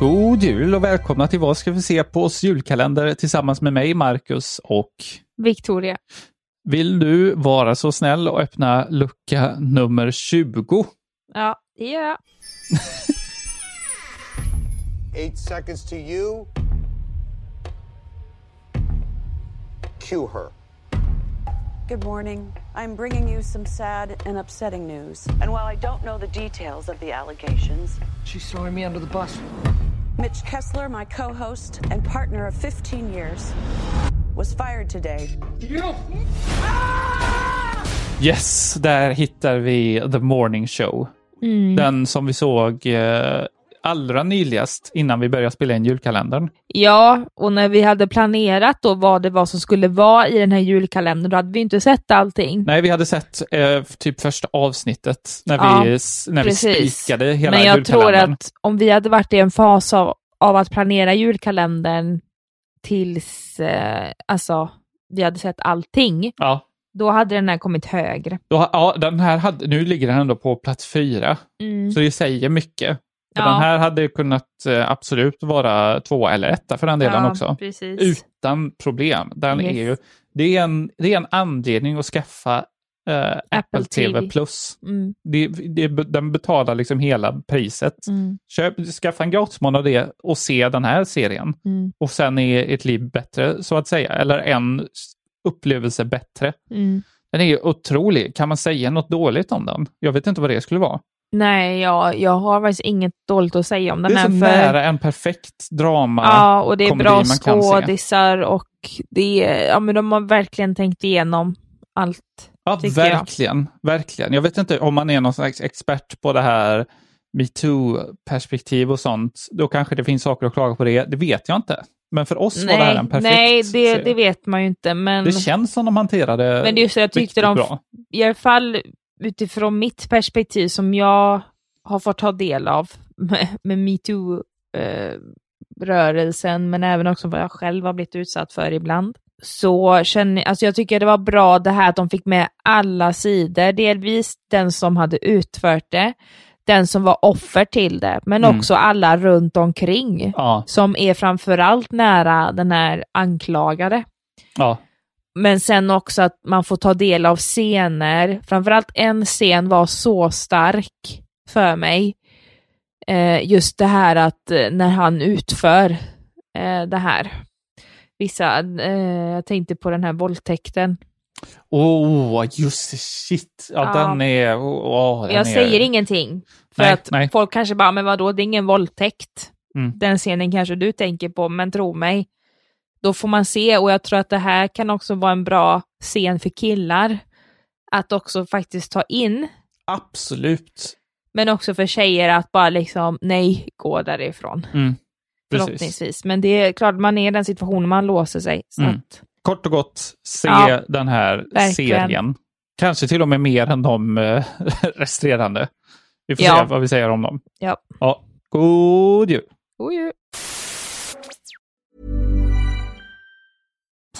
God jul och välkomna till Vad ska vi se på oss julkalender tillsammans med mig, Marcus och Victoria. vill du vara så snäll och öppna lucka nummer 20? Ja, det gör jag. Eight seconds to you. Cue her. Good morning. I'm bringing you some sad and upsetting news. And while I don't know the details of the allegations, She's throwing me under the bus. Mitch Kessler, my co host and partner of 15 years, was fired today. Yes, där hittar vi The Morning Show. Den som vi såg eh, allra nyligast innan vi började spela in julkalendern. Ja, och när vi hade planerat då vad det var som skulle vara i den här julkalendern, då hade vi inte sett allting. Nej, vi hade sett eh, typ första avsnittet när Ja, vi, när vi spikade hela Men jag tror julkalendern. att om vi hade varit i en fas av, av att planera julkalendern tills eh, alltså, vi hade sett allting, Ja, då hade den här kommit högre. då, ja, den här hade, nu ligger den ändå på plats fyra. Mm. Så det säger mycket. För Ja. Den här hade kunnat eh, absolut vara två eller etta för den delen ja, också. Precis. Utan problem. Den Yes. är ju, det, är en, det är en anledning att skaffa eh, Apple TV TV. Plus. Mm, Det, det, den betalar liksom hela priset. mm, Köp, skaffa en gratismånad av det och se den här serien. mm, Och sen är ett liv bättre, så att säga. Eller en upplevelse bättre. mm. Den är ju otrolig. Kan man säga något dåligt om den? Jag vet inte vad det skulle vara. Nej, jag, jag har faktiskt inget dåligt att säga om den det är här. så för... nära en perfekt drama. Ja, och det är bra skådisar och det är, ja, men de har verkligen tänkt igenom allt. Ja, tycker jag. verkligen. Verkligen. Jag vet inte om man är någon slags expert på det här metoo-perspektiv och sånt. Då kanske det finns saker att klaga på det. Det vet jag inte. Men för oss var det här en perfekt nej det, det vet man ju inte. Men, Det känns som de hanterade men det är jag tyckte de, bra. i alla fall utifrån mitt perspektiv som jag har fått ta del av med, med metoo-rörelsen, men även också vad jag själv har blivit utsatt för ibland. Så känner alltså jag tycker det var bra det här att de fick med alla sidor, delvis den som hade utfört det, den som var offer till det, men Mm. också alla runt omkring Ja, som är framförallt nära den här anklagade. ja. Men sen också att man får ta del av scener. Framförallt en scen var så stark för mig. Eh, just det här att eh, när han utför eh, det här. Vissa, eh, jag tänkte på den här våldtäkten. Åh, just det, shit. Ja, Ja. den är... åh, den jag är... säger ingenting. För Nej, att nej. folk kanske bara, men vadå, det är ingen våldtäkt. Mm. Den scenen kanske du tänker på, men tro mig. Då får man se och jag tror att det här kan också vara en bra scen för killar. Att också faktiskt ta in, Absolut. men också för tjejer att bara liksom, nej, gå därifrån. Mm. Förhoppningsvis. Men det är klart, man är i den situationen man låser sig. Mm. att, Kort och gott, se Ja, den här verkligen. serien. Kanske till och med mer än de eh, resterande. Vi får Ja. se vad vi säger om dem. ja. Ja, god jul! God jul.